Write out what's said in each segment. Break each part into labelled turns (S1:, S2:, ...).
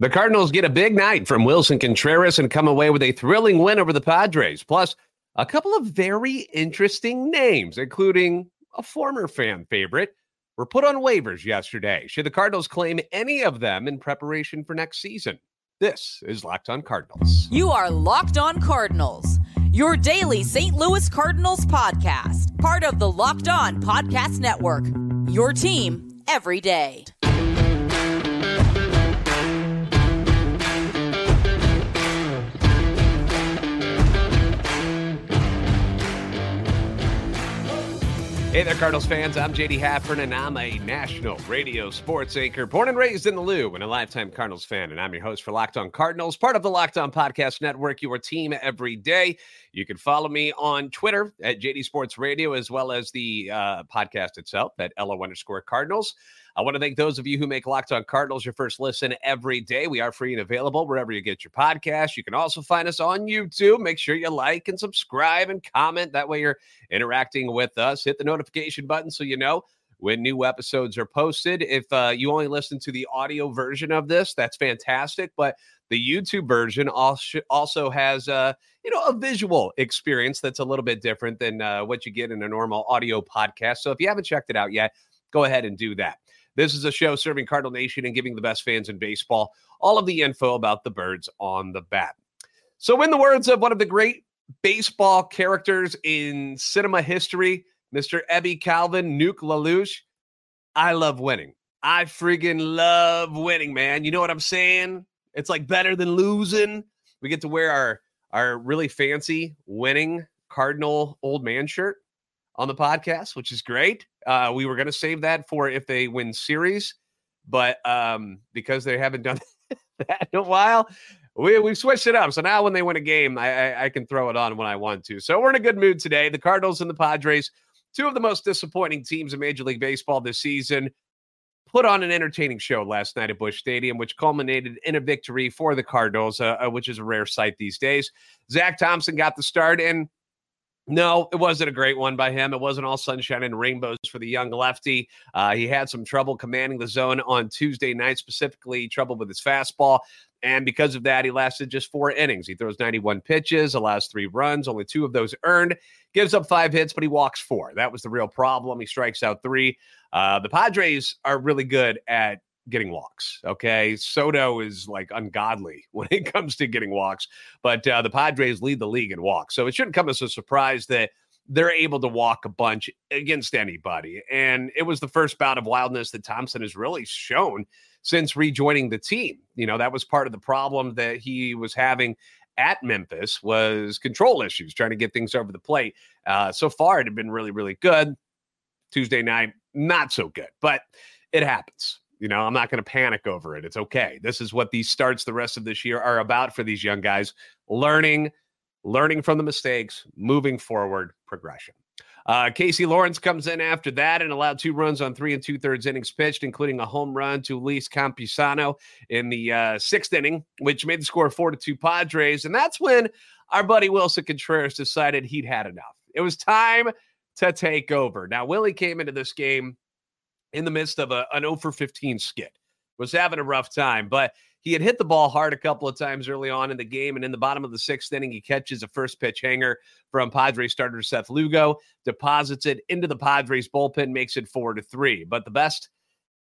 S1: The Cardinals get a big night from Willson Contreras and come away with a thrilling win over the Padres. Plus, a couple of very interesting names, including a former fan favorite, were put on waivers yesterday. Should the Cardinals claim any of them in preparation for next season? This is Locked On Cardinals.
S2: You are Locked On Cardinals, your daily St. Louis Cardinals podcast, part of the Locked On Podcast Network. Your team every day.
S1: Hey there, Cardinals fans. I'm JD Haffern, and I'm a national radio sports anchor, born and raised in the Lou, and a lifetime Cardinals fan. And I'm your host for Locked On Cardinals, part of the Locked On Podcast Network, your team every day. You can follow me on Twitter at JD Sports Radio, as well as the uh, podcast itself at LO underscore Cardinals. I want to thank those of you who make Locked On Cardinals your first listen every day. We are free and available wherever you get your podcast. You can also find us on YouTube. Make sure you like and subscribe and comment. That way you're interacting with us. Hit the notification button so you know when new episodes are posted. If uh, you only listen to the audio version of this, that's fantastic. But the YouTube version also has uh, you know a visual experience that's a little bit different than uh, what you get in a normal audio podcast. So if you haven't checked it out yet, go ahead and do that. This is a show serving Cardinal Nation and giving the best fans in baseball all of the info about the birds on the bat. So, in the words of one of the great baseball characters in cinema history, Mr. Ebby Calvin, Nuke LaLoosh, I love winning. I friggin' love winning, man. You know what I'm saying? It's like better than losing. We get to wear our our really fancy winning Cardinal old man shirt on the podcast, which is great. Uh, we were going to save that for if they win series, but um, because they haven't done that in a while, we we switched it up. So now when they win a game, I, I, I can throw it on when I want to. So we're in a good mood today. The Cardinals and the Padres, two of the most disappointing teams in Major League Baseball this season, put on an entertaining show last night at Busch Stadium, which culminated in a victory for the Cardinals, uh, uh which is a rare sight these days. Zack Thompson got the start and no, it wasn't a great one by him. It wasn't all sunshine and rainbows for the young lefty. Uh, he had some trouble commanding the zone on Tuesday night, specifically trouble with his fastball. And because of that, he lasted just four innings. He throws 91 pitches, allows three runs, only two of those earned, gives up five hits, but he walks four. That was the real problem. He strikes out three. Uh, the Padres are really good at getting walks. Okay. Soto is like ungodly when it comes to getting walks, but uh, the Padres lead the league in walks. So it shouldn't come as a surprise that they're able to walk a bunch against anybody. And it was the first bout of wildness that Thompson has really shown since rejoining the team. You know, that was part of the problem that he was having at Memphis was control issues, trying to get things over the plate. Uh, so far, it had been really, really good. Tuesday night, not so good, but it happens. You know, I'm not going to panic over it. It's okay. This is what these starts the rest of this year are about for these young guys learning, learning from the mistakes, moving forward, progression. Uh, Casey Lawrence comes in after that and allowed two runs on three and two thirds innings pitched, including a home run to Luis Campusano in the uh, sixth inning, which made the score four to two Padres. And that's when our buddy Willson Contreras decided he'd had enough. It was time to take over. Now, Willie came into this game in the midst of a, an 0 for 15 skid. Was having a rough time, but he had hit the ball hard a couple of times early on in the game. And in the bottom of the sixth inning, he catches a first pitch hanger from Padres starter Seth Lugo, deposits it into the Padres bullpen, makes it four to three. But the best,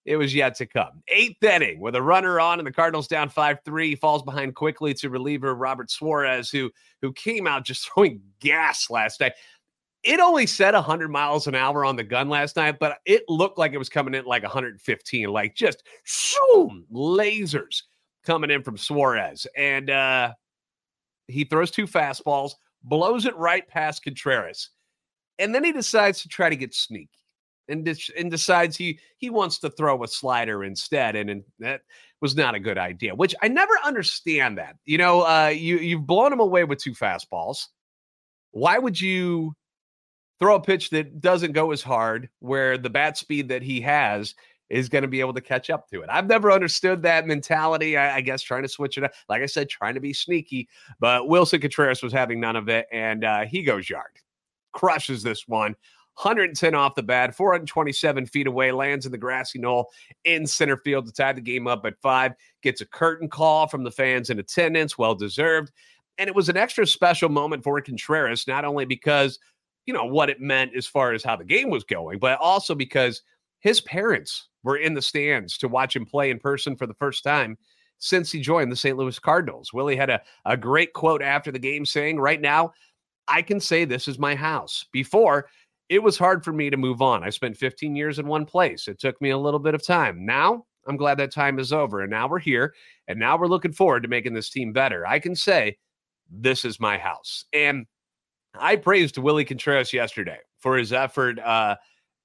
S1: it was yet to come. Eighth inning with a runner on and the Cardinals down 5 3. Falls behind quickly to reliever Robert Suarez, who, who came out just throwing gas last night it only said 100 miles an hour on the gun last night, but it looked like it was coming in like 115, like just shoom, lasers coming in from Suarez. And uh, he throws two fastballs, blows it right past Contreras. And then he decides to try to get sneaky and, de- and decides he he wants to throw a slider instead. And, and that was not a good idea, which I never understand that. You know, uh, you, you've blown him away with two fastballs. Why would you throw a pitch that doesn't go as hard, where the bat speed that he has is going to be able to catch up to it. I've never understood that mentality. I, I, guess trying to switch it up, like I said, trying to be sneaky. But Willson Contreras was having none of it, and uh, he goes yard, crushes this one. 110 off the bat, 427 feet away, lands in the grassy knoll in center field to tie the game up at five. Gets a curtain call from the fans in attendance, well deserved. And it was an extra special moment for Contreras, not only because, you know, what it meant as far as how the game was going, but also because his parents were in the stands to watch him play in person for the first time since he joined the St. Louis Cardinals. Willie had a, a great quote after the game saying, Right now, I can say this is my house. Before, it was hard for me to move on. I spent 15 years in one place. It took me a little bit of time. Now, I'm glad that time is over. And now we're here. And now we're looking forward to making this team better. I can say, This is my house. And I praised Willie Contreras yesterday for his effort. Uh,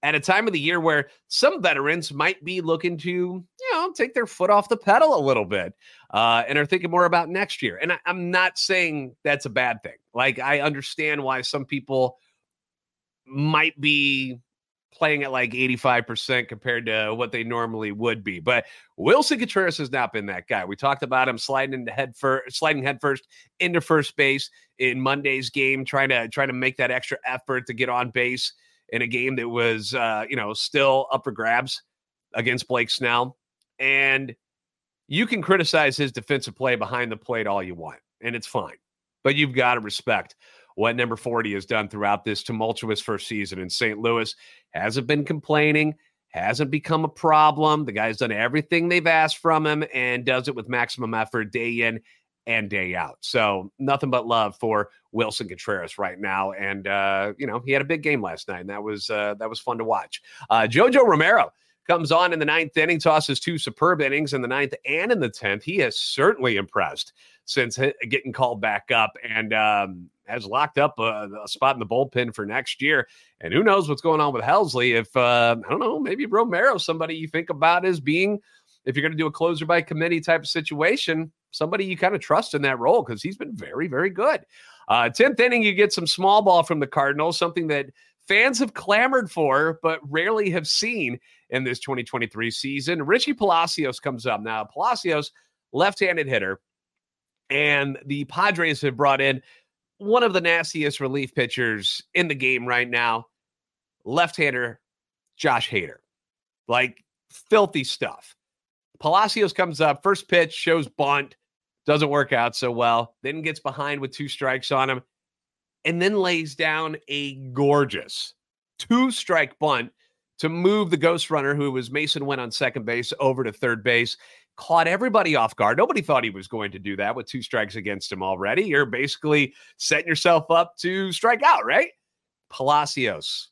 S1: at a time of the year where some veterans might be looking to, you know, take their foot off the pedal a little bit uh, and are thinking more about next year. And I, I'm not saying that's a bad thing. Like, I understand why some people might be playing at like 85% compared to what they normally would be. But Willson Contreras has not been that guy. We talked about him sliding into head first, sliding head first into first base in Monday's game, trying to trying to make that extra effort to get on base in a game that was, uh, you know, still up for grabs against Blake Snell. And you can criticize his defensive play behind the plate all you want, and it's fine. But you've got to respect what number 40 has done throughout this tumultuous first season in St. Louis. Hasn't been complaining, hasn't become a problem. The guy's done everything they've asked from him and does it with maximum effort day in and day out. So nothing but love for Willson Contreras right now. And uh, you know, he had a big game last night, and that was uh, that was fun to watch. Uh, Jojo Romero comes on in the ninth inning, tosses two superb innings in the ninth and in the tenth. He has certainly impressed since getting called back up and um, has locked up a, a, spot in the bullpen for next year. And who knows what's going on with Helsley? If uh, I don't know, maybe Romero, somebody you think about as being, if you're going to do a closer by committee type of situation, somebody you kind of trust in that role because he's been very, very good. Uh, 10th inning, you get some small ball from the Cardinals, something that fans have clamored for, but rarely have seen in this 2023 season. Richie Palacios comes up. Now, Palacios, left handed hitter, and the Padres have brought in one of the nastiest relief pitchers in the game right now, left hander Josh Hader. Like filthy stuff. Palacios comes up, first pitch shows bunt, doesn't work out so well, then gets behind with two strikes on him, and then lays down a gorgeous two strike bunt to move the ghost runner, who was Masyn Winn on second base, over to third base. Caught everybody off guard. Nobody thought he was going to do that with two strikes against him already. You're basically setting yourself up to strike out, right? Palacios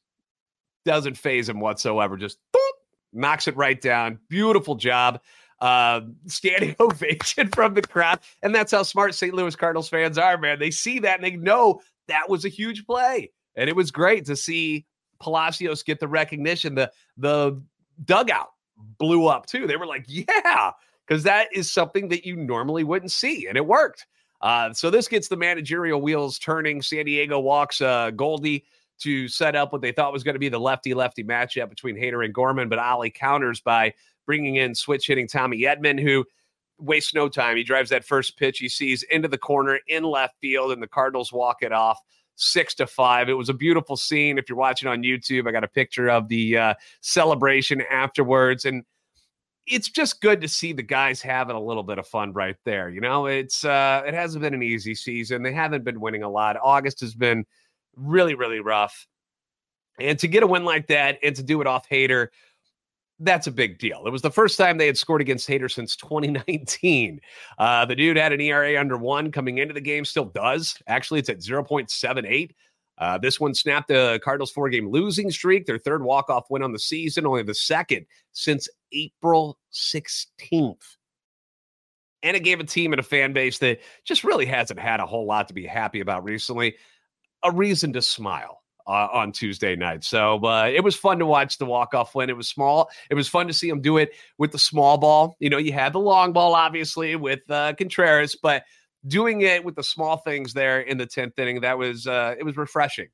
S1: doesn't faze him whatsoever. Just boop, knocks it right down. Beautiful job uh, standing ovation from the crowd. And that's how smart St. Louis Cardinals fans are, man. They see that and they know that was a huge play. And it was great to see Palacios get the recognition. The the dugout blew up too. They were like, yeah, because that is something that you normally wouldn't see. And it worked. Uh, so this gets the managerial wheels turning. San Diego walks uh, Goldie to set up what they thought was going to be the lefty lefty matchup between Hader and Gorman, but Ollie counters by bringing in switch hitting Tommy Edman, who wastes no time. He drives that first pitch he sees into the corner in left field, and the Cardinals walk it off six to five. It was a beautiful scene. If you're watching on YouTube, I got a picture of the uh, celebration afterwards, and it's just good to see the guys having a little bit of fun right there. You know, it's uh, it hasn't been an easy season. They haven't been winning a lot. August has been really, really rough, and to get a win like that and to do it off Hader that's a big deal. It was the first time they had scored against Hader since 2019. Uh, the dude had an ERA under one coming into the game, still does. Actually, it's at 0.78. Uh, this one snapped the Cardinals' four game losing streak, their third walk off win on the season, only the second since April 16th. And it gave a team and a fan base that just really hasn't had a whole lot to be happy about recently a reason to smile uh, on Tuesday night. So uh, it was fun to watch the walk off win. It was small. It was fun to see him do it with the small ball. You know, you had the long ball, obviously, with uh, Contreras, but doing it with the small things there in the 10th inning, that was, uh, it was refreshing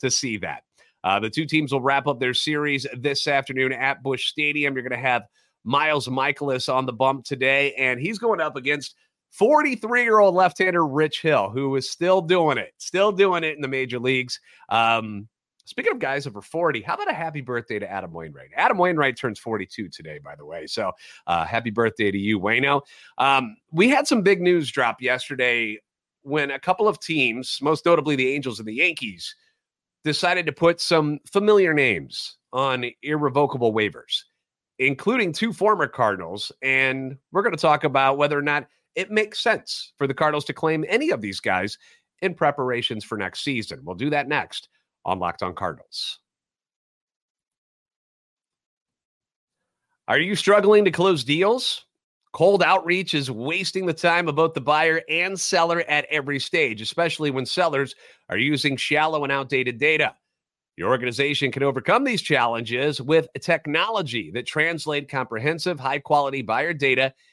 S1: to see that. Uh, the two teams will wrap up their series this afternoon at Busch Stadium. You're going to have Miles Mikolas on the bump today, and he's going up against 43 year old left hander Rich Hill, who is still doing it, still doing it in the major leagues. Um, Speaking of guys over 40, how about a happy birthday to Adam Wainwright? Adam Wainwright turns 42 today, by the way. So uh, happy birthday to you, Wayno. Um, we had some big news drop yesterday when a couple of teams, most notably the Angels and the Yankees, decided to put some familiar names on irrevocable waivers, including two former Cardinals. And we're going to talk about whether or not it makes sense for the Cardinals to claim any of these guys in preparations for next season. We'll do that next on Locked On Cardinals. Are you struggling to close deals? Cold outreach is wasting the time of both the buyer and seller at every stage, especially when sellers are using shallow and outdated data. Your organization can overcome these challenges with technology that translate comprehensive, high quality buyer data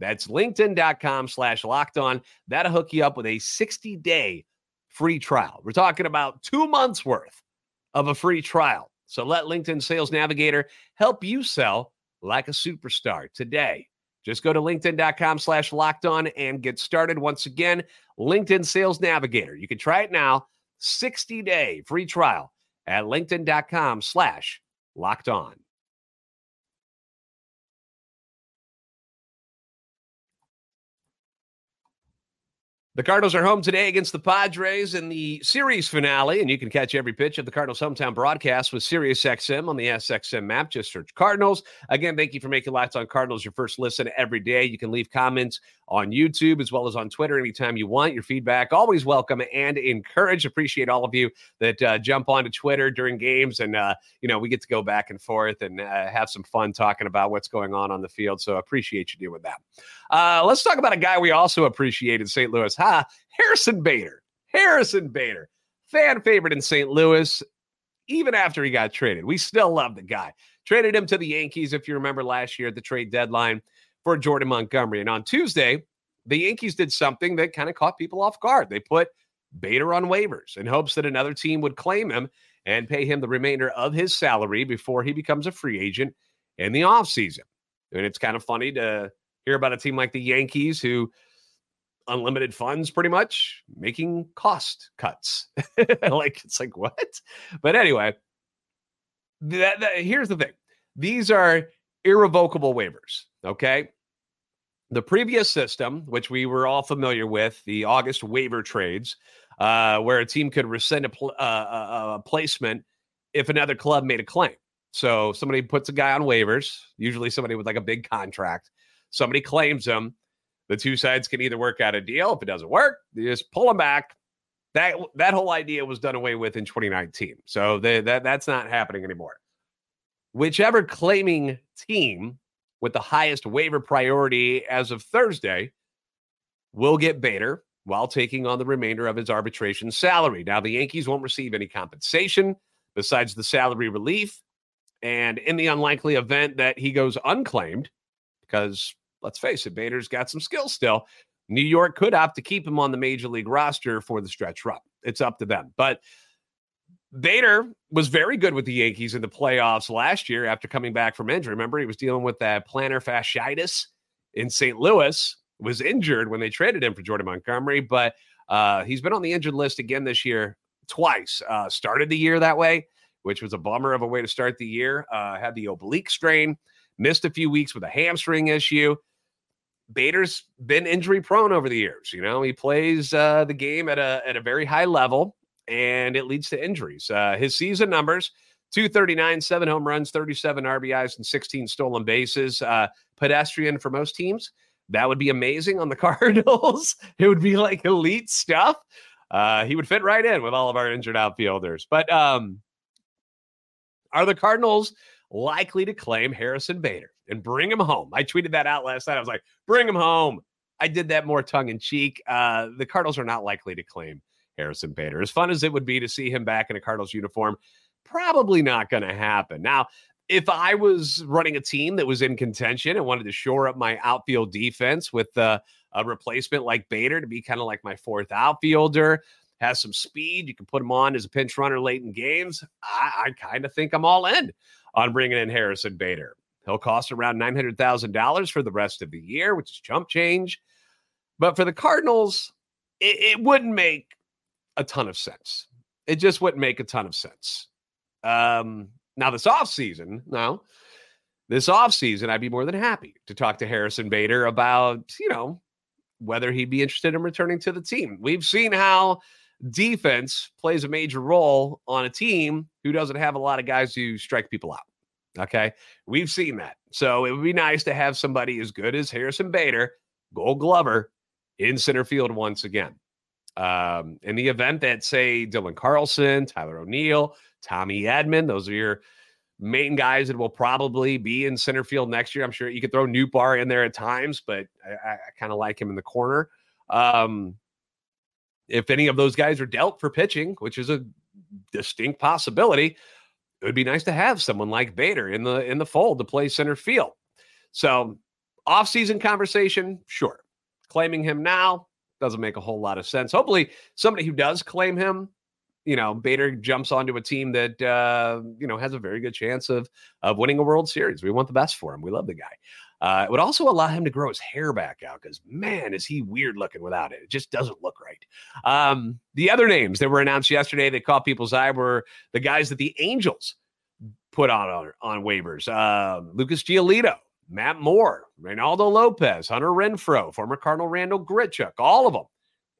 S1: That's linkedin.com slash locked on. That'll hook you up with a 60 day free trial. We're talking about two months worth of a free trial. So let LinkedIn Sales Navigator help you sell like a superstar today. Just go to linkedin.com slash locked on and get started. Once again, LinkedIn Sales Navigator. You can try it now, 60 day free trial at linkedin.com slash locked on. The Cardinals are home today against the Padres in the series finale, and you can catch every pitch of the Cardinals' hometown broadcast with SiriusXM on the SXM map. Just search Cardinals. Again, thank you for making Locked On Cardinals your first listen every day. You can leave comments on YouTube as well as on Twitter anytime you want. Your feedback always welcome and encouraged. Appreciate all of you that uh, jump onto Twitter during games, and uh, you know we get to go back and forth and uh, have some fun talking about what's going on on the field. So I appreciate you doing that. Uh, let's talk about a guy we also appreciate in St. Louis. Ha, Harrison Bader. Harrison Bader, fan favorite in St. Louis, even after he got traded. We still love the guy. Traded him to the Yankees, if you remember last year at the trade deadline for Jordan Montgomery. And on Tuesday, the Yankees did something that kind of caught people off guard. They put Bader on waivers in hopes that another team would claim him and pay him the remainder of his salary before he becomes a free agent in the offseason. And it's kind of funny to hear about a team like the Yankees who unlimited funds pretty much making cost cuts. like it's like what? But anyway, that, that, here's the thing. These are irrevocable waivers, okay? The previous system, which we were all familiar with, the August waiver trades, uh, where a team could rescind a, pl- uh, a placement if another club made a claim. So somebody puts a guy on waivers, usually somebody with like a big contract. Somebody claims him. The two sides can either work out a deal. If it doesn't work, just pull them back. That that whole idea was done away with in 2019. So they, that that's not happening anymore. Whichever claiming team with the highest waiver priority as of Thursday will get Bader while taking on the remainder of his arbitration salary. Now, the Yankees won't receive any compensation besides the salary relief. And in the unlikely event that he goes unclaimed, because let's face it, Bader's got some skills still. New York could opt to keep him on the major league roster for the stretch run. It's up to them. But Bader was very good with the Yankees in the playoffs last year after coming back from injury. Remember, he was dealing with that plantar fasciitis in St. Louis, was injured when they traded him for Jordan Montgomery, but uh, he's been on the injured list again this year twice. Uh, started the year that way, which was a bummer of a way to start the year. Uh, had the oblique strain, missed a few weeks with a hamstring issue. Bader's been injury prone over the years. You know, he plays uh, the game at a at a very high level, and it leads to injuries. Uh, his season numbers: 239, seven home runs, 37 RBIs, and 16 stolen bases. Uh, pedestrian for most teams. That would be amazing on the Cardinals. it would be like elite stuff. Uh, he would fit right in with all of our injured outfielders. But um, are the Cardinals likely to claim Harrison Bader and bring him home. I tweeted that out last night. I was like, bring him home. I did that more tongue in cheek. Uh, the Cardinals are not likely to claim Harrison Bader. As fun as it would be to see him back in a Cardinals uniform, Probably not going to happen. Now, if I was running a team that was in contention and wanted to shore up my outfield defense with uh, a replacement like Bader to be kind of like my fourth outfielder, has some speed, you can put him on as a pinch runner late in games. I, I kind of think I'm all in on bringing in Harrison Bader. He'll cost around $900,000 for the rest of the year, which is chump change. But for the Cardinals, it, it wouldn't make a ton of sense. It just wouldn't make a ton of sense. Um, now, this offseason, now, this offseason, I'd be more than happy to talk to Harrison Bader about, you know, whether he'd be interested in returning to the team. We've seen how defense plays a major role on a team who doesn't have a lot of guys who strike people out. Okay. We've seen that. So it would be nice to have somebody as good as Harrison Bader, gold glover, in center field once again. Um, in the event that, say, Dylan Carlson, Tyler O'Neill, Tommy Edman, those are your main guys that will probably be in center field next year. I'm sure you could throw Nootbaar in there at times, but I, I kind of like him in the corner. Um, if any of those guys are dealt for pitching, which is a distinct possibility, it would be nice to have someone like Bader in the in the fold to play center field. So, off-season conversation, sure. Claiming him now doesn't make a whole lot of sense. Hopefully, somebody who does claim him, you know, Bader jumps onto a team that uh, you know has a very good chance of of winning a World Series. We want the best for him. We love the guy. Uh, it would also allow him to grow his hair back out because, man, is he weird looking without it. It just doesn't look right. Um, the other names that were announced yesterday that caught people's eye were the guys that the Angels put on on, on waivers uh, Lucas Giolito, Matt Moore, Reynaldo Lopez, Hunter Renfroe, former Cardinal Randall Grichuk, all of them.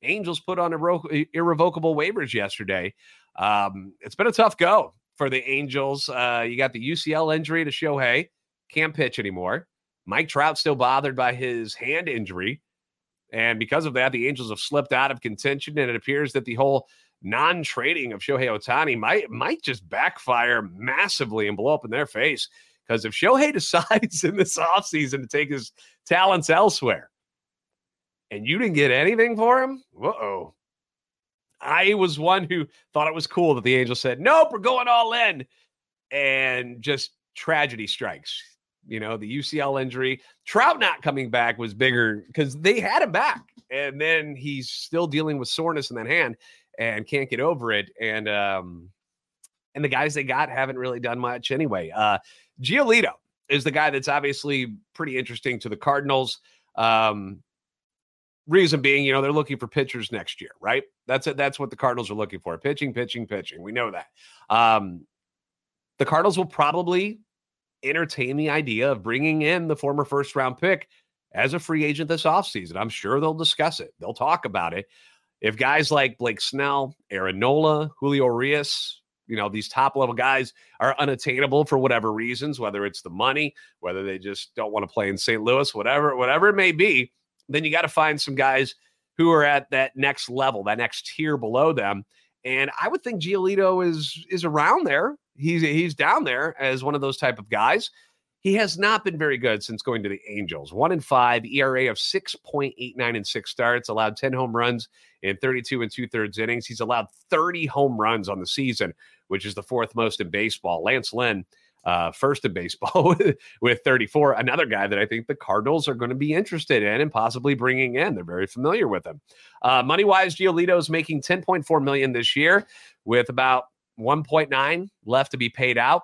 S1: Angels put on irre- irrevocable waivers yesterday. Um, it's been a tough go for the Angels. Uh, you got the UCL injury to Shohei, can't pitch anymore. Mike Trout still bothered by his hand injury. And because of that, the Angels have slipped out of contention. And it appears that the whole non trading of Shohei Ohtani might, might just backfire massively and blow up in their face. Because if Shohei decides in this offseason to take his talents elsewhere and you didn't get anything for him, uh-oh. I was one who thought it was cool that the Angels said, nope, we're going all in. And just tragedy strikes you know, the UCL injury. Trout not coming back was bigger because they had him back. And then he's still dealing with soreness in that hand and can't get over it. And um, and the guys they got haven't really done much anyway. Uh Giolito is the guy that's obviously pretty interesting to the Cardinals. Um reason being, you know, they're looking for pitchers next year, right? That's it. That's what the Cardinals are looking for. Pitching, pitching, pitching. We know that. Um the Cardinals will probably entertain the idea of bringing in the former first round pick as a free agent this offseason. I'm sure they'll discuss it. They'll talk about it. If guys like Blake Snell, Aaron Nola, Julio Urias, you know, these top level guys are unattainable for whatever reasons, whether it's the money, whether they just don't want to play in St. Louis, whatever, whatever it may be, then you got to find some guys who are at that next level, that next tier below them. And I would think Giolito is is around there he's he's down there as one of those type of guys. He has not been very good since going to the Angels. One in five, ERA of 6.89 in six starts, allowed 10 home runs in 32 and two thirds innings. He's allowed 30 home runs on the season, which is the fourth most in baseball. Lance Lynn, uh, first in baseball with 34. Another guy that I think the Cardinals are going to be interested in and possibly bringing in. They're very familiar with him. Uh, money wise, Giolito is making 10.4 million this year with about 1.9 left to be paid out.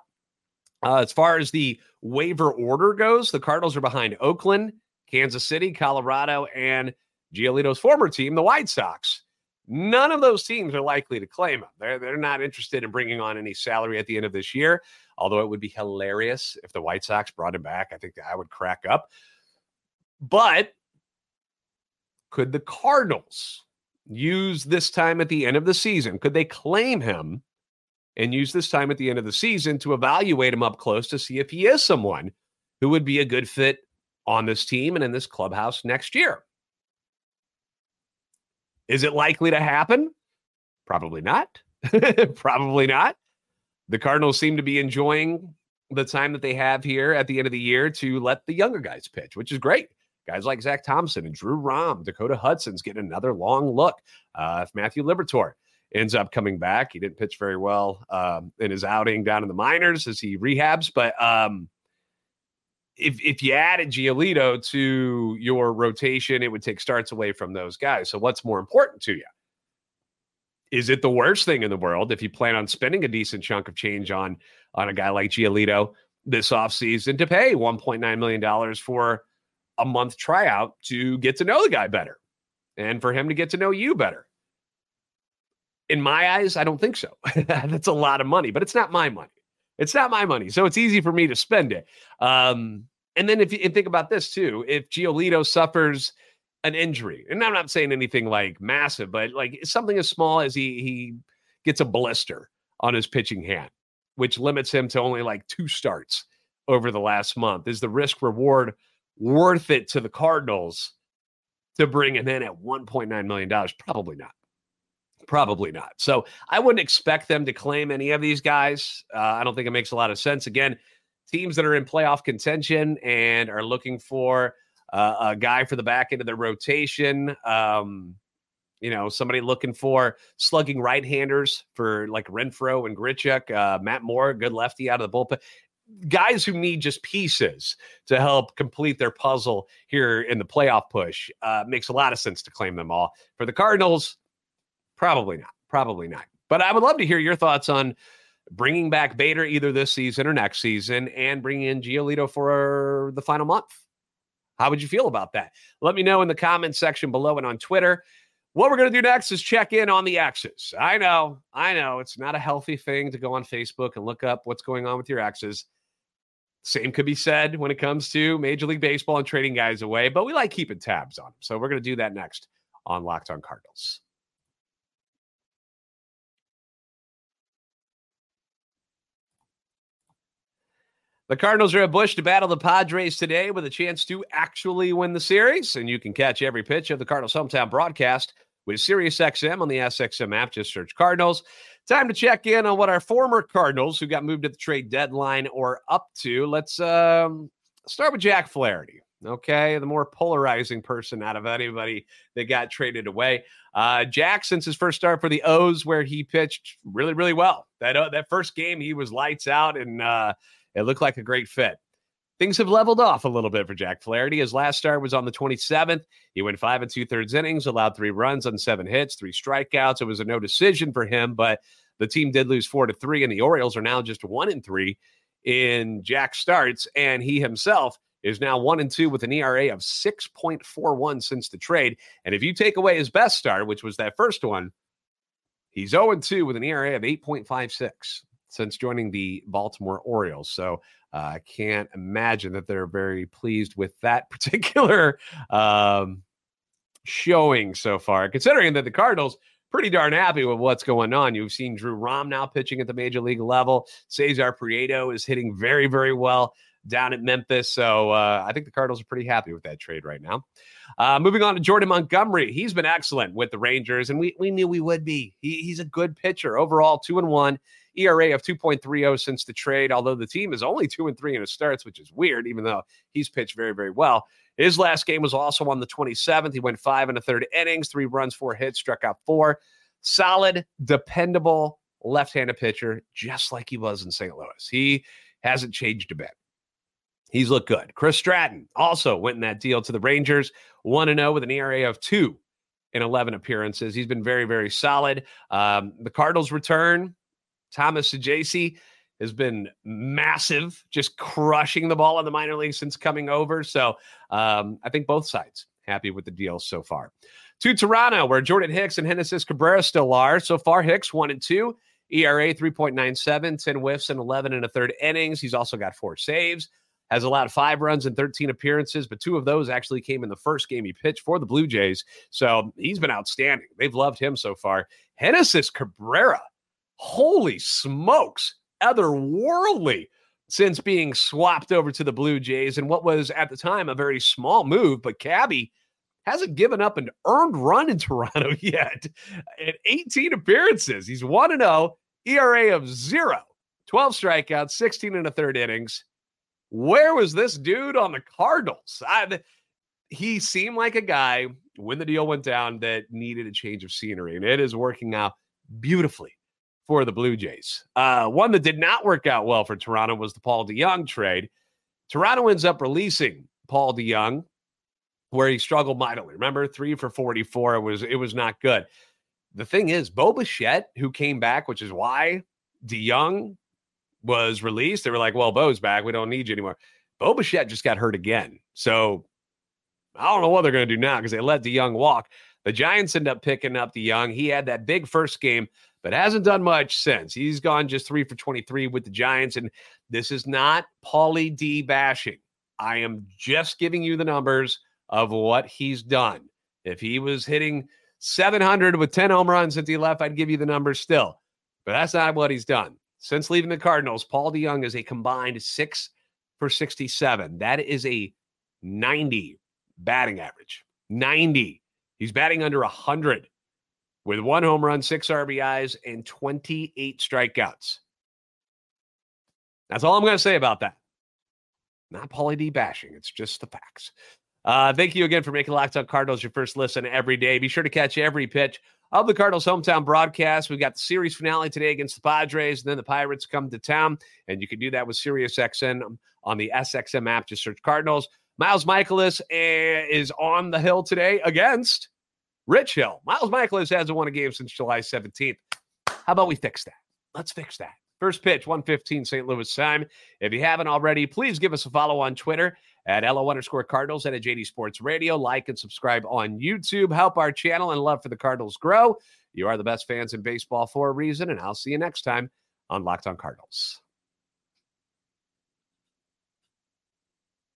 S1: Uh, as far as the waiver order goes, the Cardinals are behind Oakland, Kansas City, Colorado, and Giolito's former team, the White Sox. None of those teams are likely to claim him. They're, they're not interested in bringing on any salary at the end of this year, although it would be hilarious if the White Sox brought him back. I think I would crack up. But could the Cardinals use this time at the end of the season? Could they claim him and use this time at the end of the season to evaluate him up close to see if he is someone who would be a good fit on this team and in this clubhouse next year. Is it likely to happen? Probably not. Probably not. The Cardinals seem to be enjoying the time that they have here at the end of the year to let the younger guys pitch, which is great. Guys like Zack Thompson and Drew Rom, Dakota Hudson's getting another long look. Uh, Matthew Liberatore ends up coming back. He didn't pitch very well um, in his outing down in the minors as he rehabs, but um, if if you added Giolito to your rotation, it would take starts away from those guys. So what's more important to you? Is it the worst thing in the world if you plan on spending a decent chunk of change on on a guy like Giolito this offseason to pay $1.9 million for a month tryout to get to know the guy better and for him to get to know you better? In my eyes, I don't think so. That's a lot of money, but it's not my money. It's not my money, so it's easy for me to spend it. Um, and then if you think about this too, if Giolito suffers an injury, and I'm not saying anything like massive, but like something as small as he he gets a blister on his pitching hand, which limits him to only like two starts over the last month, is the risk reward worth it to the Cardinals to bring him in at 1.9 million dollars? Probably not. Probably not. So I wouldn't expect them to claim any of these guys. Uh, I don't think it makes a lot of sense. Again, teams that are in playoff contention and are looking for uh, a guy for the back end of their rotation. Um, you know, somebody looking for slugging right handers for like Renfroe and Grichuk, uh, Matt Moore, good lefty out of the bullpen. Guys who need just pieces to help complete their puzzle here in the playoff push uh, makes a lot of sense to claim them all. For the Cardinals, Probably not. Probably not. But I would love to hear your thoughts on bringing back Bader either this season or next season and bringing in Giolito for the final month. How would you feel about that? Let me know in the comments section below and on Twitter. What we're going to do next is check in on the exes. I know, I know it's not a healthy thing to go on Facebook and look up what's going on with your exes. Same could be said when it comes to Major League Baseball and trading guys away, but we like keeping tabs on them. So we're going to do that next on Locked on Cardinals. The Cardinals are at Busch to battle the Padres today with a chance to actually win the series. And you can catch every pitch of the Cardinals hometown broadcast with SiriusXM on the SXM app. Just search Cardinals. Time to check in on what our former Cardinals who got moved at the trade deadline are up to. Let's um, start with Jack Flaherty. Okay, the more polarizing person out of anybody that got traded away. Uh, Jack, since his first start for the O's, where he pitched really, really well. That uh, that first game, he was lights out, and uh, it looked like a great fit. Things have leveled off a little bit for Jack Flaherty. His last start was on the 27th. He went five and two thirds innings, allowed three runs on seven hits, three strikeouts. It was a no decision for him, but the team did lose four to three, and the Orioles are now just one and three in Jack starts. And he himself is now one and two with an ERA of 6.41 since the trade. And if you take away his best start, which was that first one, he's 0 and 2 with an ERA of 8.56 since joining the Baltimore Orioles. So uh, I can't imagine that they're very pleased with that particular um, showing so far, considering that the Cardinals pretty darn happy with what's going on. You've seen Drew Rom now pitching at the major league level. Cesar Prieto is hitting very, very well down at Memphis. So uh, I think the Cardinals are pretty happy with that trade right now. Uh, moving on to Jordan Montgomery. He's been excellent with the Rangers, and we, we knew we would be. He, he's a good pitcher overall, two and one. ERA of 2.30 since the trade, although the team is only two and three in his starts, which is weird, even though he's pitched very, very well. His last game was also on the 27th. He went five and a third innings, three runs, four hits, struck out four. Solid, dependable left handed pitcher, just like he was in St. Louis. He hasn't changed a bit. He's looked good. Chris Stratton also went in that deal to the Rangers, 1 0 with an ERA of 2 in 11 appearances. He's been very, very solid. Um, the Cardinals return Thomas Saggese has been massive, just crushing the ball in the minor leagues since coming over. So um, I think both sides happy with the deal so far. To Toronto, where Jordan Hicks and Genesis Cabrera still are. So far, Hicks one and two, ERA 3.97, 10 whiffs and 11 and a third innings. He's also got four saves, has allowed five runs in 13 appearances, but two of those actually came in the first game he pitched for the Blue Jays. So he's been outstanding. They've loved him so far. Genesis Cabrera holy smokes, otherworldly since being swapped over to the Blue Jays and what was at the time a very small move. But Cabby hasn't given up an earned run in Toronto yet. In 18 appearances, he's 1 0, ERA of zero, 12 strikeouts, 16 and a third innings. Where was this dude on the Cardinals? I, he seemed like a guy when the deal went down that needed a change of scenery, and it is working out beautifully for the Blue Jays. Uh, one that did not work out well for Toronto was the Paul DeJong trade. Toronto ends up releasing Paul DeJong, where he struggled mightily. Remember, three for 44. It was it was not good. The thing is, Bo Bichette, who came back, which is why DeJong was released. They were like, well, Bo's back. We don't need you anymore. Bo Bichette just got hurt again. So I don't know what they're going to do now because they let DeJong walk. The Giants end up picking up DeJong. He had that big first game, but hasn't done much since. He's gone just three for 23 with the Giants. And this is not Paulie D bashing. I am just giving you the numbers of what he's done. If he was hitting 700 with 10 home runs since he left, I'd give you the numbers still. But that's not what he's done. Since leaving the Cardinals, Paul DeJong is a combined six for 67. That is a 90 batting average. 90. He's batting under 100 with one home run, six RBIs, and 28 strikeouts. That's all I'm going to say about that. Not Paulie D bashing. It's just the facts. Uh, thank you again for making Locked On Cardinals your first listen every day. Be sure to catch every pitch of the Cardinals hometown broadcast. We've got the series finale today against the Padres, and then the Pirates come to town. And you can do that with SiriusXM on the SXM app. Just search Cardinals. Miles Mikolas eh, is on the hill today against Rich Hill. Miles Mikolas hasn't won a game since July 17th. How about we fix that? Let's fix that. First pitch, 115 St. Louis time. If you haven't already, please give us a follow on Twitter at LO underscore Cardinals and at JD Sports Radio. Like and subscribe on YouTube. Help our channel and love for the Cardinals grow. You are the best fans in baseball for a reason, and I'll see you next time on Locked on Cardinals.